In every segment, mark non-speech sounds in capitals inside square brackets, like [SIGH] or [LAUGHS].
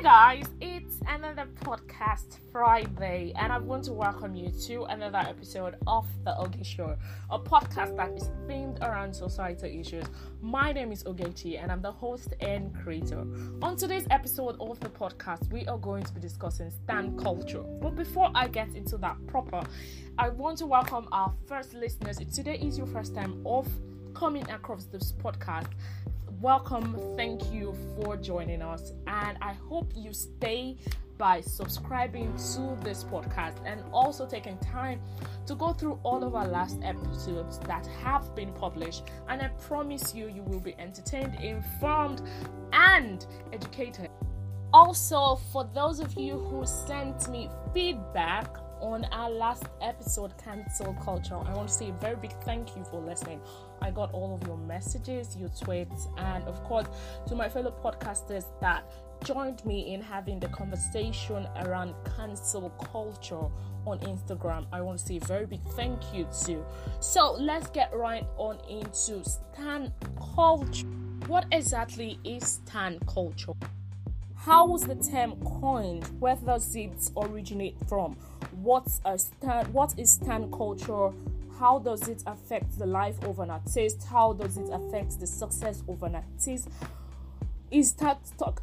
Hi guys, it's another podcast Friday, and I want to welcome you to another episode of The Oge Show, a podcast that is themed around societal issues. My name is Ogechi, and I'm the host and creator. On today's episode of the podcast, we are going to be discussing stan culture. But before I get into that proper, I want to welcome our first listeners. If today is your first time of coming across this podcast, welcome. Thank you for joining us. And I hope you stay by subscribing to this podcast and also taking time to go through all of our last episodes that have been published. And I promise you, you will be entertained, informed, and educated. Also, for those of you who sent me feedback on our last episode, Cancel Culture, I want to say a very big thank you for listening. I got all of your messages, your tweets, and of course, to my fellow podcasters that joined me in having the conversation around cancel culture on Instagram. I want to say a very big thank you to. So let's get right on into stan culture. What exactly is stan culture? How was the term coined? Where does it originate from? What's a stan? What is stan culture? how does it affect the life of an artist how does it affect the success of an artist is that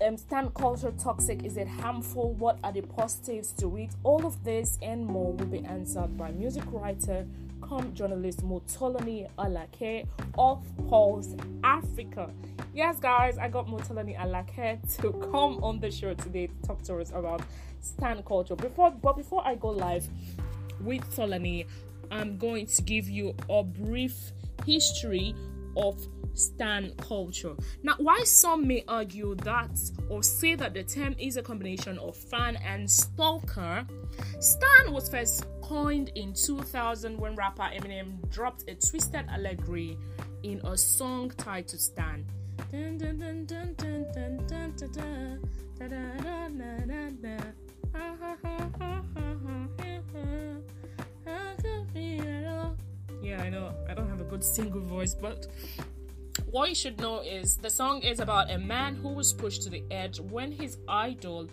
um, stan culture toxic is it harmful what are the positives to it all of this and more will be answered by music writer come journalist Motolani Alake of Pulse Africa. Yes, guys, I got Motolani Alake to [LAUGHS] come on the show today to talk to us about stan culture. Before, but before I go live with Tolani, I'm going to give you a brief history of stan culture. Now, why some may argue that or say that the term is a combination of fan and stalker, stan was first coined in 2000 when rapper Eminem dropped a twisted allegory in a song titled Stan. Yeah, I know. I don't have a good single voice, but what you should know is the song is about a man who was pushed to the edge when his idol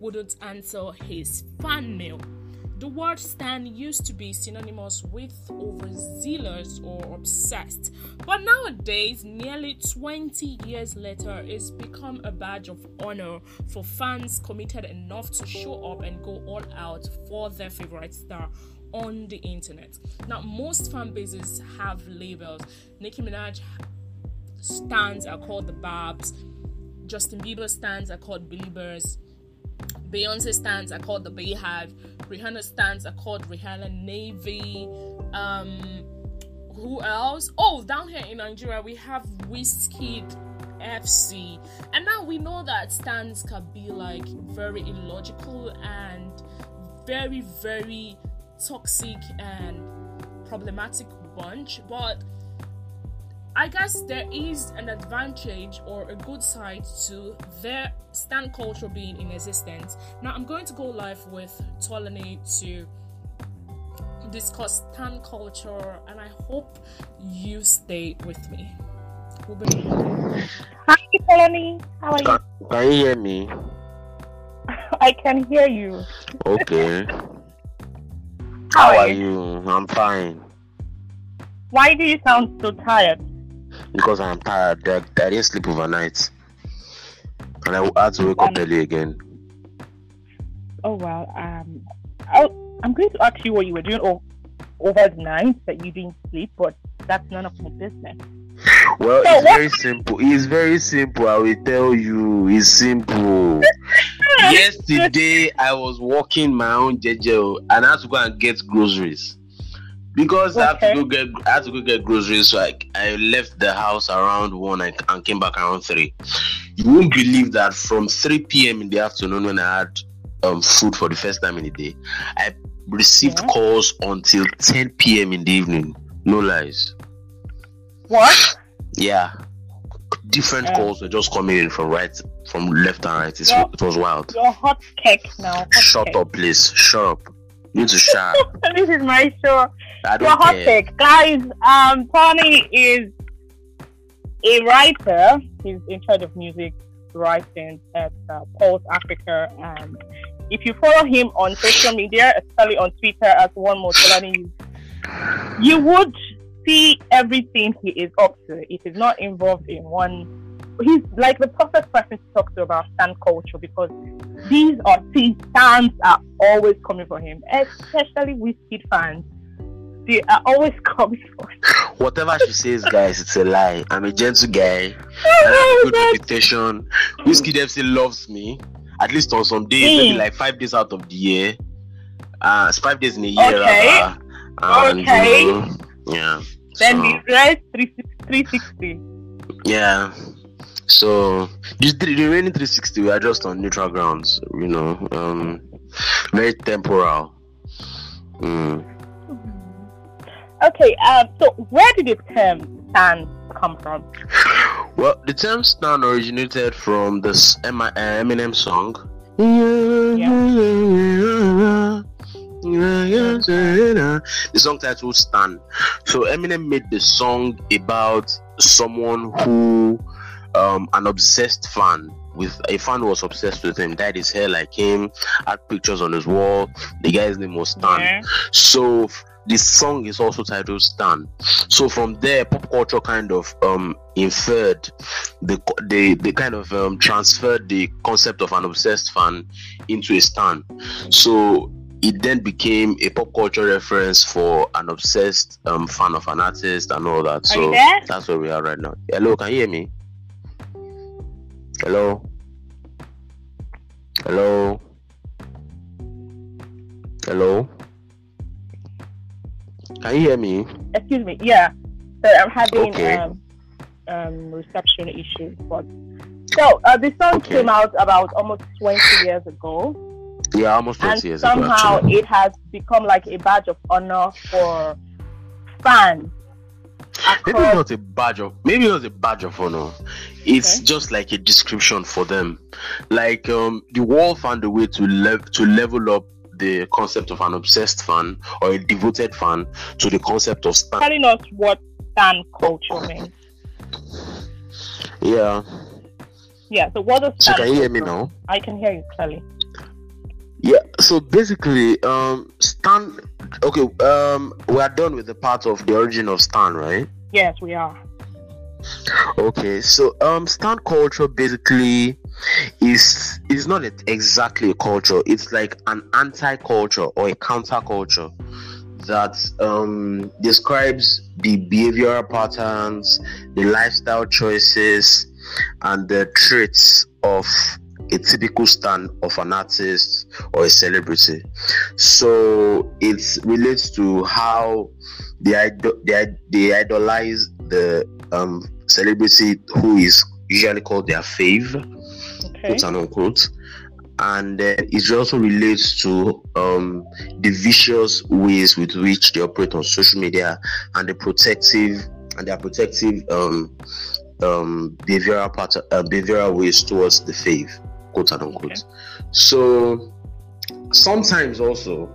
wouldn't answer his fan mail. The word stan used to be synonymous with overzealous or obsessed, but nowadays, nearly 20 years later, it's become a badge of honor for fans committed enough to show up and go all out for their favorite star on the internet. Now, most fan bases have labels. Nicki Minaj stans are called the Barbz. Justin Bieber stans are called Beliebers. Beyonce stans are called the Beyhive. Rihanna stans are called Rihanna Navy. Um, who else? Oh, down here in Nigeria we have Wizkid FC, and now we know that stans can be like very illogical and very very toxic and problematic bunch, but I guess there is an advantage or a good side to their stan culture being in existence. Now I'm going to go live with Tolani to discuss stan culture and I hope you stay with me. We'll be Hi Tolani, how are you? Can you hear me? [LAUGHS] I can hear you. Okay. How, How are are you? you? I'm fine. Why do you sound so tired? Because I'm tired. I, I didn't sleep overnight. And I had to wake up Um, early again. Oh well, um, i I'm going to ask you what you were doing o- over the night that you didn't sleep, but that's none of my business. Well, so it's what- very simple. It's very simple. I will tell you. It's simple. [LAUGHS] Yesterday, I was walking my own JJ and I had to go and get groceries. Because I have to go get I had to go get groceries, so I, I left the house around one and, and came back around three. You won't believe that from 3 p.m. in the afternoon when I had um, food for the first time in the day, I received Yeah. calls until 10 p.m. in the evening. No lies. What? Yeah. Different Yeah. calls were just coming in from right, from left and right. It's, Yeah. It was wild. You're hot cake now. Hot Shut cake. up, please. Shut up. You to up. [LAUGHS] this is my show. I don't hot cake, guys. Um, Tony is a writer. He's in charge of music writing at uh, Pulse Africa. And if you follow him on social media, especially on Twitter as one Motolani, you would see everything he is up to. If he's not involved in one, he's like the perfect person to talk to about stan culture because these are these stans are always coming for him, especially Wizkid fans. They are always [LAUGHS] coming for him. Whatever she says, guys, it's a lie. I'm a gentle guy. [LAUGHS] I Oh, have a good reputation. Wizkid FC loves me. At least on some days, maybe like five days out of the year. Uh, it's five days in a year. Okay. rather. And, Okay. you know, yeah. Then so, the rest 360. yeah. So the, the remaining 360 we are just on neutral grounds, you know, um, very temporal. Mm. Okay, um, so where did the term stan come from? Well, the term "stan" originated from this uh, Eminem song. The song title "Stan." So Eminem made the song about someone who, um, an obsessed fan with a fan who was obsessed with him, dyed his hair like him, had pictures on his wall. The guy's name was Stan. Yeah. So the song is also titled Stan. So from there, pop culture kind of um inferred the they they kind of um transferred the concept of an obsessed fan into a stan. So it then became a pop culture reference for an obsessed um fan of an artist and all that. Are So that's where we are right now. Hello, can you hear me? Hello. Hello. Hello. Can you hear me? Excuse me. Yeah. So I'm having Okay. um, um, reception issues. But so uh, the song Okay. came out about almost 20 years ago, Yeah, almost 20 and years ago. And somehow it has become like a badge of honor for fans. Maybe not a badge of maybe not a badge of honor. It's Okay. just like a description for them. Like um the wall found a way to lev- to level up the concept of an obsessed fan or a devoted fan to the concept of stan. telling us what stan culture means. Yeah. Yeah. So what does So can you hear me now? I can hear you clearly. Yeah, so basically, um, Stan. Okay, um, we are done with the part of the origin of Stan, right? Yes, we are. Okay, so um, Stan culture basically is is not exactly a culture. It's like an anti-culture or a counter-culture that um describes the behavioral patterns, the lifestyle choices, and the traits of a typical stan of an artist or a celebrity. So it relates to how they, idol- they, id- they idolize the um, celebrity who is usually called their fave, Okay. quote and unquote. And uh, it also relates to um, the vicious ways with which they operate on social media and the protective and their protective um, um, behavioral pattern, uh, behavioral ways towards the fave, quote and unquote. Okay. So sometimes also,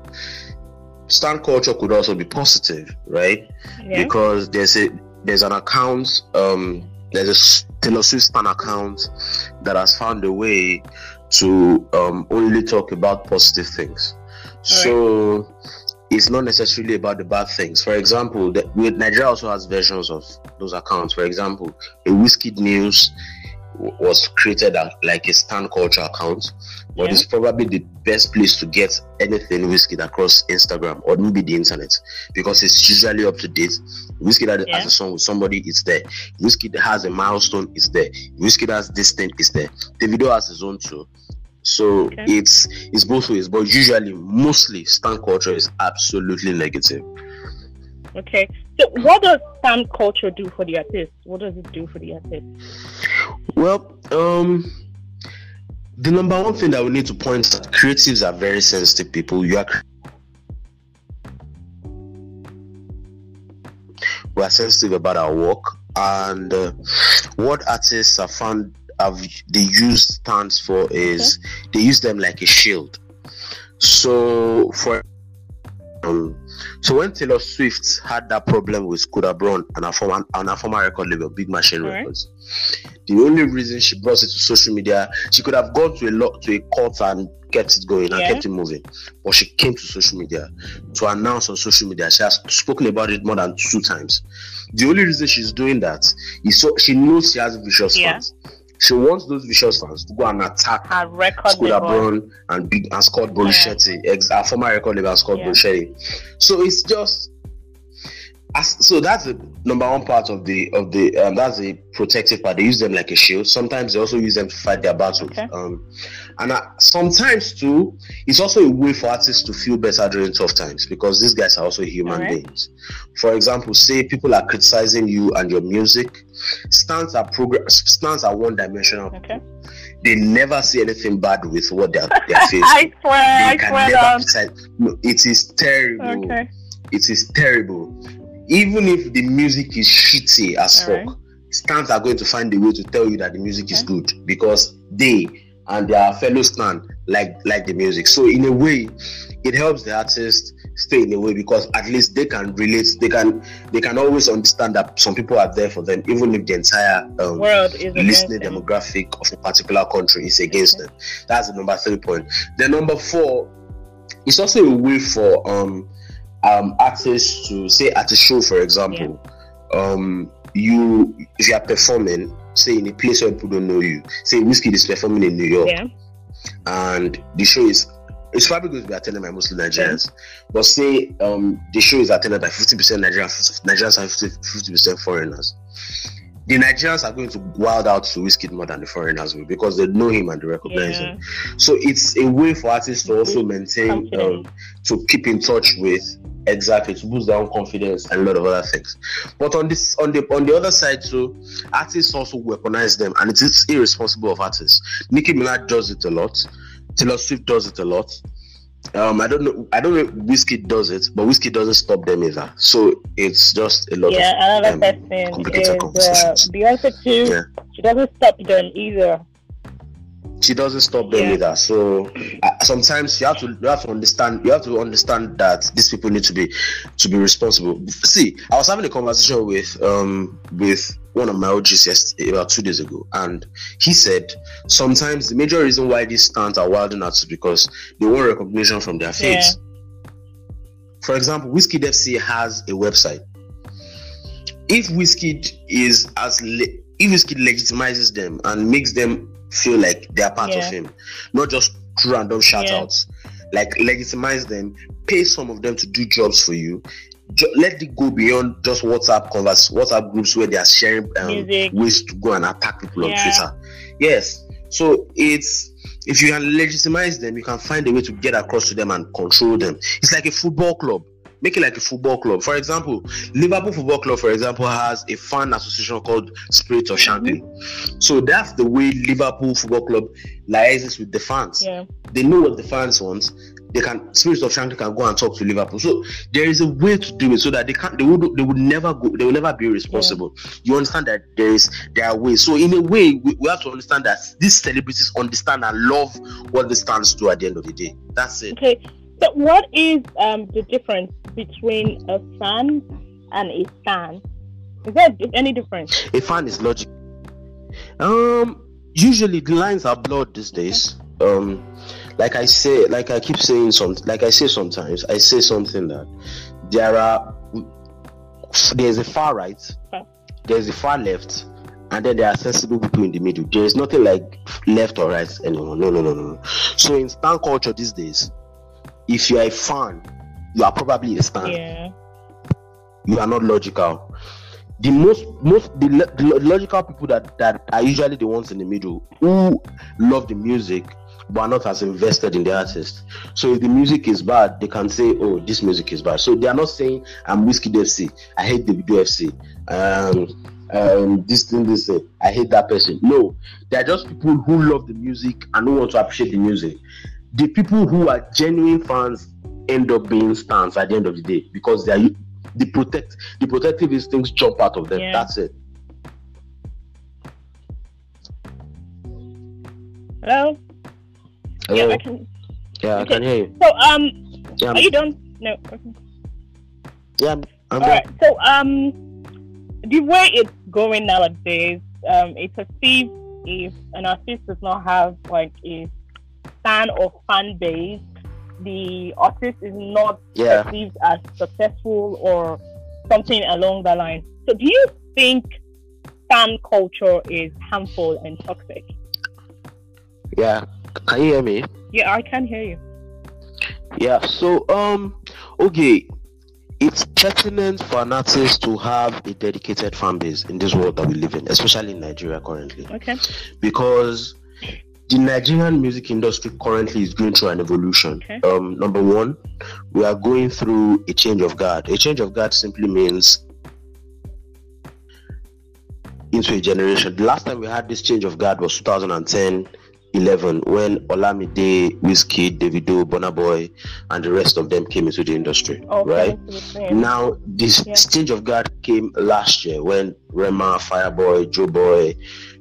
stan culture could also be positive, right? Yeah. because there's a there's an account um there's a Taylor Swift stan account that has found a way to um only talk about positive things. So it's not necessarily about the bad things. For example, the, Nigeria also has versions of those accounts. For example, a Wizkid news was created like a stan culture account, but Yeah. it's probably the best place to get anything Wizkid across Instagram or maybe the internet because it's usually up to date. Wizkid that Yeah. has a song with somebody, it's there. Wizkid that has a milestone, it's there. Wizkid that has this thing, is there. Davido has his own too. So Okay. it's it's both ways, but usually, mostly, stan culture is absolutely negative. Okay. So what does stan culture do for the artist? What does it do for the artist? Well, um, the number one thing that we need to point out: creatives are very sensitive people. You are we are sensitive about our work, and uh, what artists have found have they use stands for is they use them like a shield. So for um, so when Taylor Swift had that problem with Scooter Braun and her former and her former record label, Big Machine. Records, The only reason she brought it to social media, she could have gone to a lot to a court and kept it going and kept it moving. But she came to social media to announce on social media. She has spoken about it more than two times. The only reason she's doing that is so she knows she has vicious Yeah. fans. She wants those vicious fans to go and attack Her record Scooter. Braun and big and Scott Borchetta, ex our former record label Scott Yeah. So it's just as, so that's the number one part of the of the um, that's the protective part. They use them like a shield. Sometimes they also use them to fight their battles. Okay. Um, and uh, sometimes too, it's also a way for artists to feel better during tough times because these guys are also human Alright. beings. For example, say people are criticizing you and your music. Stans are progress. Stans are one dimensional. Okay. They never see anything bad with what they're they're [LAUGHS] facing. I swear, I they can swear No, it is terrible. Okay. It is terrible. Even if the music is shitty as Alright. fuck, stans are going to find a way to tell you that the music is good because they and their fellow stan like like the music. So in a way, it helps the artist stay in a way because at least they can relate. They can they can always understand that some people are there for them, even if the entire um, World is listening demographic of a particular country is against them. That's the number three point. Then number four, it's also a way for um um artists to say at a show, for example, um you if you are performing, say in a place where people don't know you, say Wizkid is performing in New York Yeah. and the show is it's probably going to be attended by mostly Nigerians. But say um, the show is attended by 50% Nigerians, Nigerians and 50, percent foreigners. The Nigerians are going to wild out to Wizkid more than the foreigners will because they know him and they recognize Yeah. him. So it's a way for artists to also maintain, um, to keep in touch with exactly to boost their own confidence and a lot of other things. But on this, on the on the other side too, artists also weaponize them, and it is irresponsible of artists. Nicki Minaj does it a lot. Taylor Swift does it a lot. Um, I don't know. I don't know if Wizkid does it, but Wizkid doesn't stop them either. So it's just a lot Yeah, of another um, person is uh. Beyonce too. Yeah. She doesn't stop them either. She doesn't stop them Yeah. either. So uh, sometimes you have to you have to understand you have to understand that these people need to be to be responsible. See, I was having a conversation with um with one of my OGs yesterday, about two days ago, and he said sometimes the major reason why these stans are wilding out is because they want recognition from their faiths. For example, Wizkid FC has a website. If Wizkid is as le- if Wizkid legitimizes them and makes them feel like they are part Yeah. of him, not just random shout Yeah. outs, like legitimize them, pay some of them to do jobs for you. Ju- let it go beyond just WhatsApp converse, WhatsApp groups where they are sharing um, ways to go and attack people on Twitter. Yes, so it's if you can legitimize them, you can find a way to get across to them and control them. It's like a football club. Make it like a football club. For example, Liverpool Football Club, for example, has a fan association called Spirit of Shankly. Mm-hmm. So that's the way Liverpool Football Club liaises with the fans. Yeah. They know what the fans want. They can Spirit of Shankly can go and talk to Liverpool. So there is a way to do it so that they can't they would they would never go they will never be responsible. You understand that there is there are ways. So in a way, we, we have to understand that these celebrities understand and love what the stans do at the end of the day. That's it. Okay. So what is um the difference between a fan and a stan? Is there any difference? A fan is logic. Um, usually the lines are blurred these days. Um, like I say, like I keep saying something, like I say sometimes, I say something that there are there's a far right, Okay. there's a far left, and then there are sensible people in the middle. There is nothing like left or right anymore. No, no, no, no. no. So in stan culture these days, if you are a fan, you are probably a stan Yeah. you are not logical. The most most the, the logical people that that are usually the ones in the middle who love the music but are not as invested in the artist. So if the music is bad, they can say, "Oh, this music is bad." So they are not saying, "I'm Wizkid FC. I hate Davido FC." Um, um, this thing, this thing. I hate that person. No, they are just people who love the music and who want to appreciate the music. The people who are genuine fans end up being stans at the end of the day because they are the protect the protective instincts jump out of them. Yeah. That's it. Hello? Hello? Yeah, I can Yeah, I can hear you. so um Yeah, I'm, are you done? No. Okay. yeah, I'm, I'm All there. right. So um the way it's going nowadays, um, it's a if if an artist does not have like a fan or fan base, the artist is not Yeah. perceived as successful or something along that line. So, do you think fan culture is harmful and toxic? Yeah. Can you hear me? Yeah, I can hear you. Yeah, so um okay, it's pertinent for an artist to have a dedicated fan base in this world that we live in, especially in Nigeria currently. Okay. Because the Nigerian music industry currently is going through an evolution. Okay. Um, number one, we are going through a change of guard. A change of guard simply means into a generation. The last time we had this change of guard was 2010 11 when Olamide, Wizkid, Davido, Burna Boy, and the rest of them came into the industry. Okay. Right? Now, this Yeah. change of guard came last year when Rema, Fireboy, Joeboy,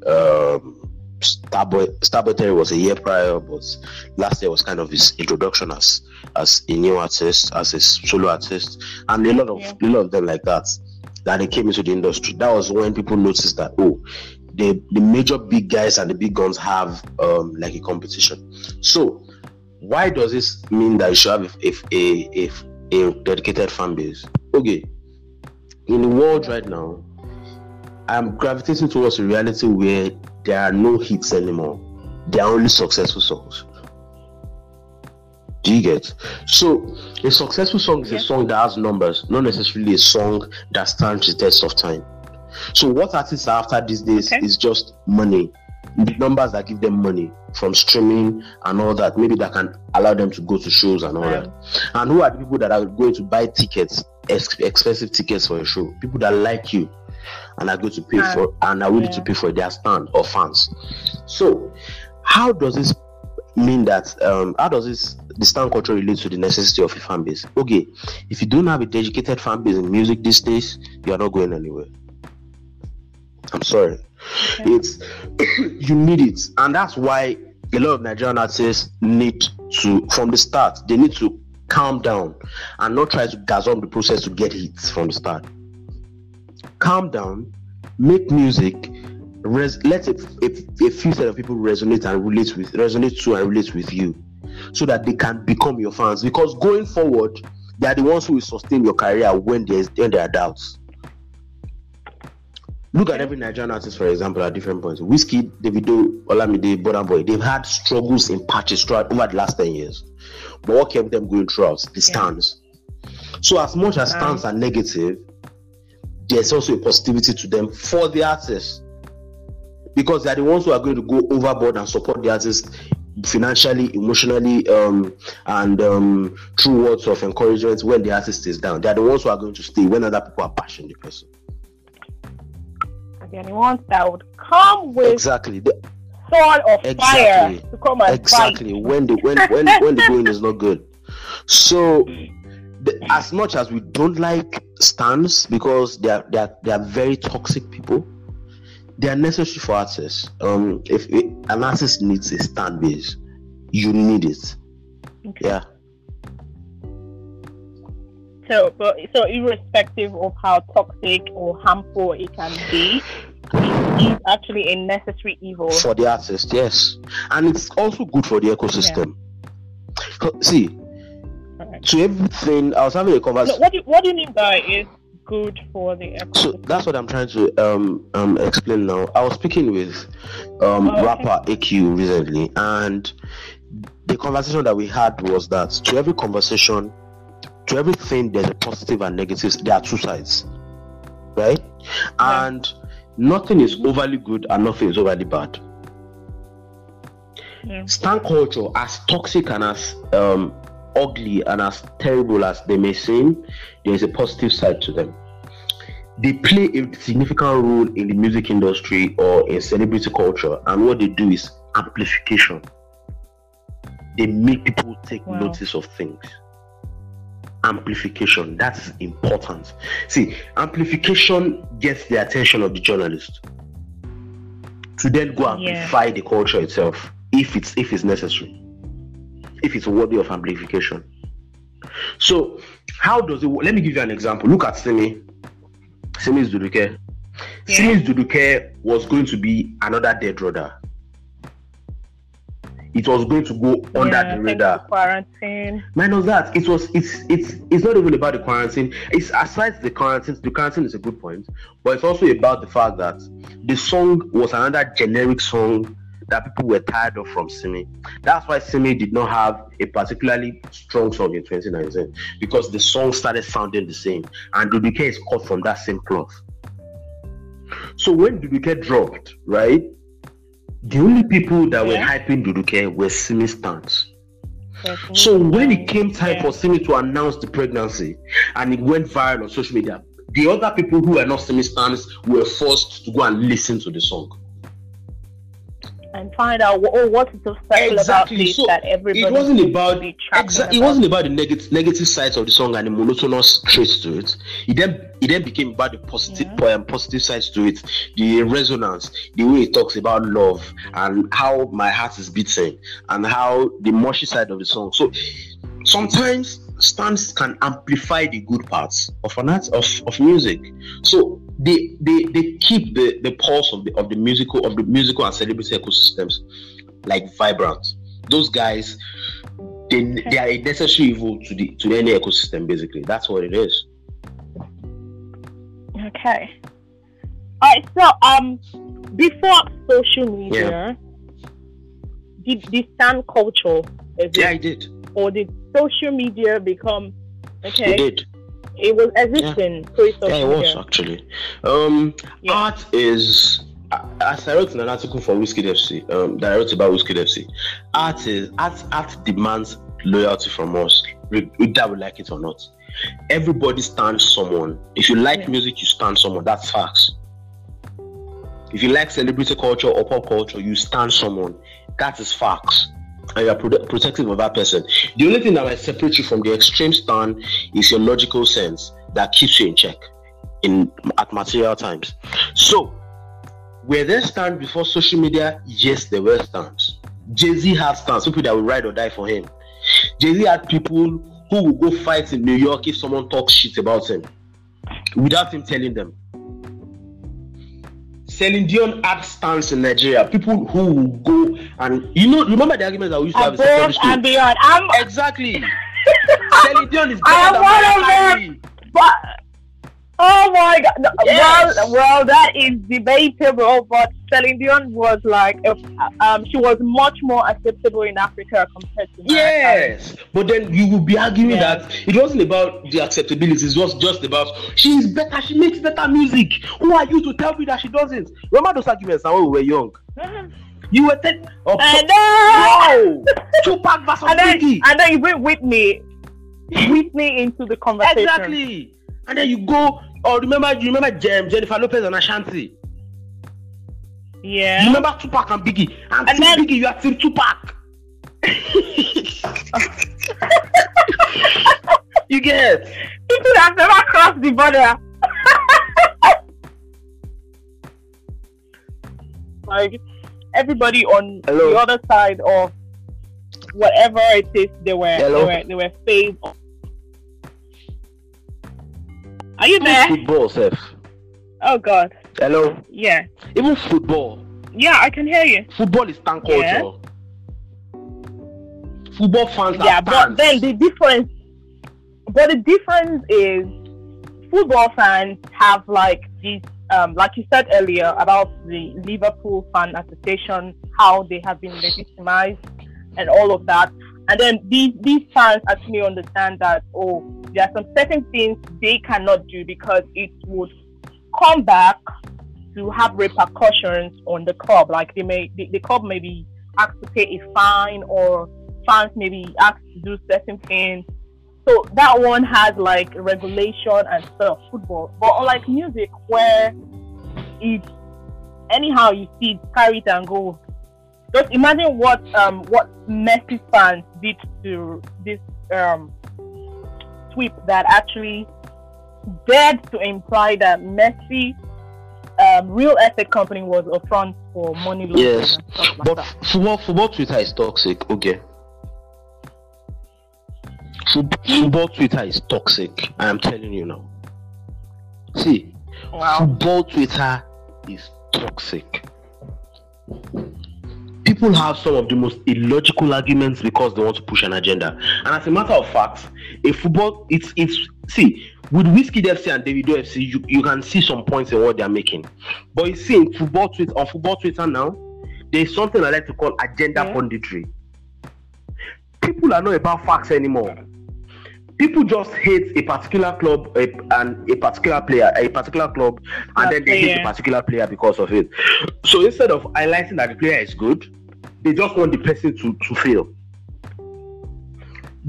um, Starboy, Starboy Terri was a year prior, but last year was kind of his introduction as as a new artist, as a solo artist, and a lot of Yeah. a lot of them like that that they came into the industry. That was when people noticed that oh, the the major big guys and the big guns have um like a competition. So why does this mean that you should have a a, a, a dedicated fan base? Okay, in the world right now, I'm gravitating towards a reality where there are no hits anymore. There are only successful songs. Do you get? So a successful song is a song that has numbers, not necessarily a song that stands the test of time. So what artists are after these days Okay. is just money. The numbers that give them money from streaming and all that, maybe that can allow them to go to shows and all Um, that. And who are the people that are going to buy tickets, ex- expensive tickets for a show? People that like you and are going to pay for and are willing yeah. to pay for their stand or fans. So, how does this mean that? Um, how does this the stand culture relate to the necessity of a fan base? Okay, if you don't have a dedicated fan base in music these days, you are not going anywhere. I'm sorry. Okay. It's [COUGHS] you need it, and that's why a lot of Nigerian artists need to, from the start, they need to calm down and not try to gas up the process to get hits from the start. Calm down, make music, res- let a, a, a few set of people resonate and relate with resonate to and relate with you, so that they can become your fans. Because going forward, they are the ones who will sustain your career when there's when there are doubts. Look at every Nigerian artist, for example, at different points. Wizkid, Davido, Olamide, Burna Boy, they've had struggles in patches throughout over the last 10 years. But what kept them going throughout? The stans. So as much as um, stans are negative, there's also a positivity to them for the artists. Because they're the ones who are going to go overboard and support the artist financially, emotionally, um, and um, through words of encouragement when the artist is down. They're the ones who are going to stay when other people are bashing the person. They're the ones that would come with Exactly. The- sword of Exactly. fire to come and exactly fight. when the when when when the going is not good so the, as much as we don't like stans because they are they are, they are very toxic people they are necessary for artists um if if an artist needs a stan base you need it Okay. yeah So, but so irrespective of how toxic or harmful it can be, it is actually a necessary evil. for the artist yes and it's also good for the ecosystem Co- see. To everything i was having a No, conversation what do what do you mean by is good for the So that's what I'm trying to um, um explain now. I was speaking with um Oh, okay. rapper AQ recently, and the conversation that we had was that to every conversation, to everything, there's a positive and negatives. There are two sides, right? Yeah. And nothing is overly good and nothing is overly bad. Yeah. Stan culture, as toxic and as um, ugly and as terrible as they may seem, there is a positive side to them. They play a significant role in the music industry or in celebrity culture, and what they do is amplification. They make people take Wow. notice of things. Amplification, that is important. See, amplification gets the attention of the journalist to then go Yeah. amplify the culture itself if it's if it's necessary if it's worthy of amplification so how does it let me give you an example look at simi simi Duduke Yeah. Simi's Duduke was going to be another dead brother. It was going to go under Yeah, the radar. Quarantine. Minus that, it was it's it's it's not even about the quarantine. It's aside the quarantine. The quarantine is a good point, but it's also about the fact that the song was another generic song that people were tired of from Simi. That's why Simi did not have a particularly strong song in 2019 because the song started sounding the same, and Duduke is cut from that same cloth. So when Duduke dropped, right, the only people that were Yeah. hyping Duduke were Simi. Definitely. So when it came time Yeah. for Simi to announce the pregnancy and it went viral on social media, the other people who were not Simi stans were forced to go and listen to the song. And find out what, oh, what's so special Exactly. about this So, that everybody It wasn't about chatting exactly. It wasn't about the negative negative sides of the song and the monotonous traits to it. It then it then became about the positive um, positive sides to it, the resonance, the way it talks about love and how my heart is beating and how the mushy side of the song. So sometimes stans can amplify the good parts of an art of, of music. So they they they keep the, the pulse of the of the musical of the musical and celebrity ecosystems like vibrant. Those guys they, they are a necessary evil to the to any ecosystem basically. That's what it is. Okay. All right. So, um, before social media, did the stan culture Yeah, I did. or did social media become It okay? did. It was existing social Yeah, it was actually. Um, Yeah. art is. As I wrote in an article for Wizkid FC, um, that I wrote about Wizkid FC, art is art. Art demands loyalty from us, whether we like it or not. Everybody stans someone. If you like Yeah. music, you stan someone. That's facts. If you like celebrity culture or pop culture, you stan someone. That is facts. And you are prote- protective of that person. The only thing that might separate you from the extreme stan is your logical sense that keeps you in check in at material times. So, were there stans before social media? Yes, there were stans. Jay Z had stans, people that would ride or die for him. Jay Z had people who will go fight in New York if someone talks shit about him without him telling them. Celine Dion had stans in Nigeria. People who will go and you know, remember the arguments that we used to have in secondary Above school? and beyond. I'm, Exactly. [LAUGHS] Celine Dion is I better am than one of Miley. but oh my god! Yes. Well, well, that is debatable. But Celine Dion was like, um, she was much more acceptable in Africa compared to America. Yes, but then you will be arguing Yeah. that it wasn't about the acceptability, it was just about she is better, she makes better music. Who are you to tell me that she doesn't? Remember those arguments when we were young? You were telling oh, And no, then, Tupac versus and then, and then you bring Whitney, [LAUGHS] Whitney into the conversation. Exactly. And then you go, oh, remember, you remember Jem, Jennifer Lopez and Ashanti? You Yeah. remember Tupac and Biggie? And, And then- Biggie, you are Team Tupac. [LAUGHS] you get People that have never crossed the border. [LAUGHS] like everybody on Hello? the other side of whatever it is they were Hello? they were they were saved. Are you there? football, Seth. Oh god. Hello. Yeah. Even football. Yeah, I can hear you. Football is fan Yeah. culture. Football fans Yeah, are but then the difference but the difference is football fans have like this um like you said earlier about the Liverpool fan association, how they have been legitimized and all of that. And then these these fans actually understand that oh there are some certain things they cannot do because it would come back to have repercussions on the club. Like they may the, the club may be asked to pay a fine or fans may be asked to do certain things. So that one has like regulation and stuff, football. But unlike music where it anyhow you see it, carry it and go. Just imagine what um what Messi fans did to this um sweep that actually dared to imply that Messi um, real estate company was a front for money laundering Yes, like but that. football, football Twitter is toxic. Okay. Foot- Football Twitter is toxic. I am telling you now. See, Wow. Football Twitter is toxic. People have some of the most illogical arguments because they want to push an agenda. And as a matter of fact, a football it's it's see with Wizkid FC and Davido FC, you, you can see some points in what they're making. But you see in football Twitter on football Twitter now, there's something I like to call agenda Yeah. punditry. People are not about facts anymore. People just hate a particular club a, and a particular player, a particular club, and then they hate a particular player because of it. So instead of highlighting that the player is good, they just want the person to, to fail.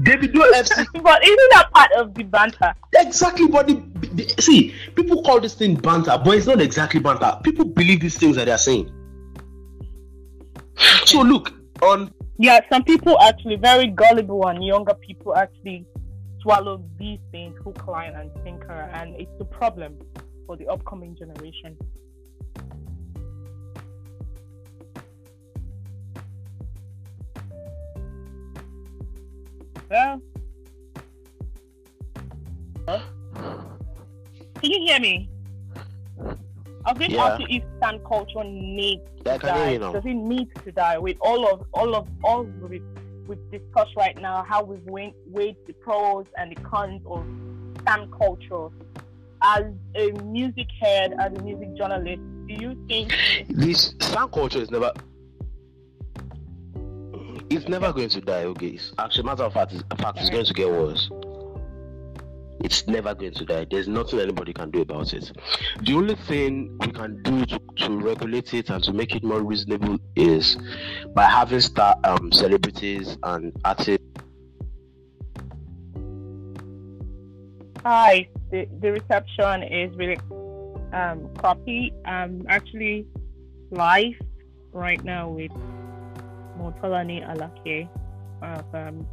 Davido FC But isn't that part of the banter? exactly but the, the- see people call this thing banter but it's not exactly banter people believe these things that they're saying so look on Yeah, some people actually very gullible and younger people actually swallow these things hook, line, and sinker, and it's a problem for the upcoming generation. Yeah. Huh? Can you hear me? I to Yeah. if stan culture needs Yeah, I die. you. Does it need to die with all of all of all we've, we've discussed right now? How we've weighed, weighed the pros and the cons of stan culture. As a music head, as a music journalist, do you think? this slang culture is never it's never going to die okay? It's actually matter of fact it's, fact it's going to get worse. It's never going to die. There's nothing anybody can do about it. The only thing we can do to, to regulate it and to make it more reasonable is by having star um celebrities and artists. Hi, the, the reception is really um, crappy. I'm actually live right now with Motolani Alake, um,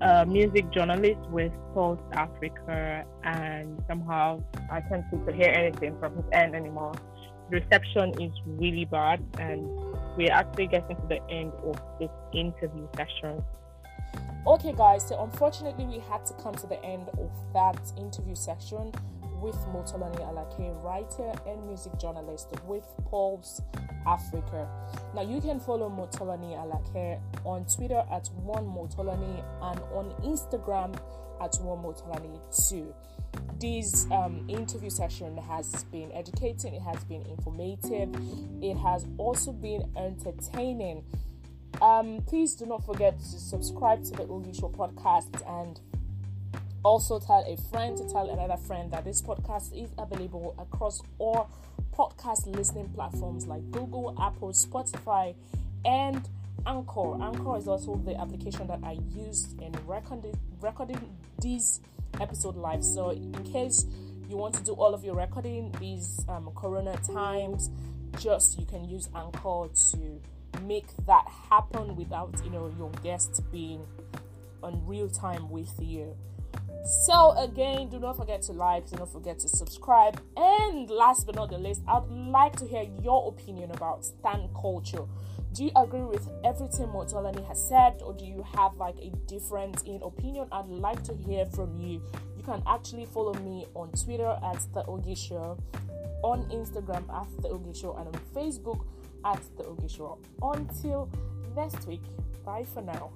a music journalist with Pulse Africa, and somehow I can't seem to hear anything from his end anymore. The reception is really bad, and we're actually getting to the end of this interview session. Okay, guys, so unfortunately, we had to come to the end of that interview section with Motolani Alake, writer and music journalist with Pulse Africa. Now, you can follow Motolani Alake on Twitter at one Motolani and on Instagram at one Motolani too. This um, interview session has been educating, it has been informative, it has also been entertaining. Um, please do not forget to subscribe to the Oge Show podcast and also tell a friend to tell another friend that this podcast is available across all podcast listening platforms like Google, Apple, Spotify, and Anchor. Anchor is also the application that I used in recording recording these episode live. So in case you want to do all of your recording these um, Corona times, just you can use Anchor to make that happen without you know your guest being on real time with you. So again, do not forget to like, do not forget to subscribe, and last but not the least, I'd like to hear your opinion about stan culture. Do you agree with everything Motolani has said, or do you have like a different in opinion? I'd like to hear from you. You can actually follow me on Twitter at the Oge Show, on Instagram at the Oge Show, and on Facebook at the Oge Show. Until next week, bye for now.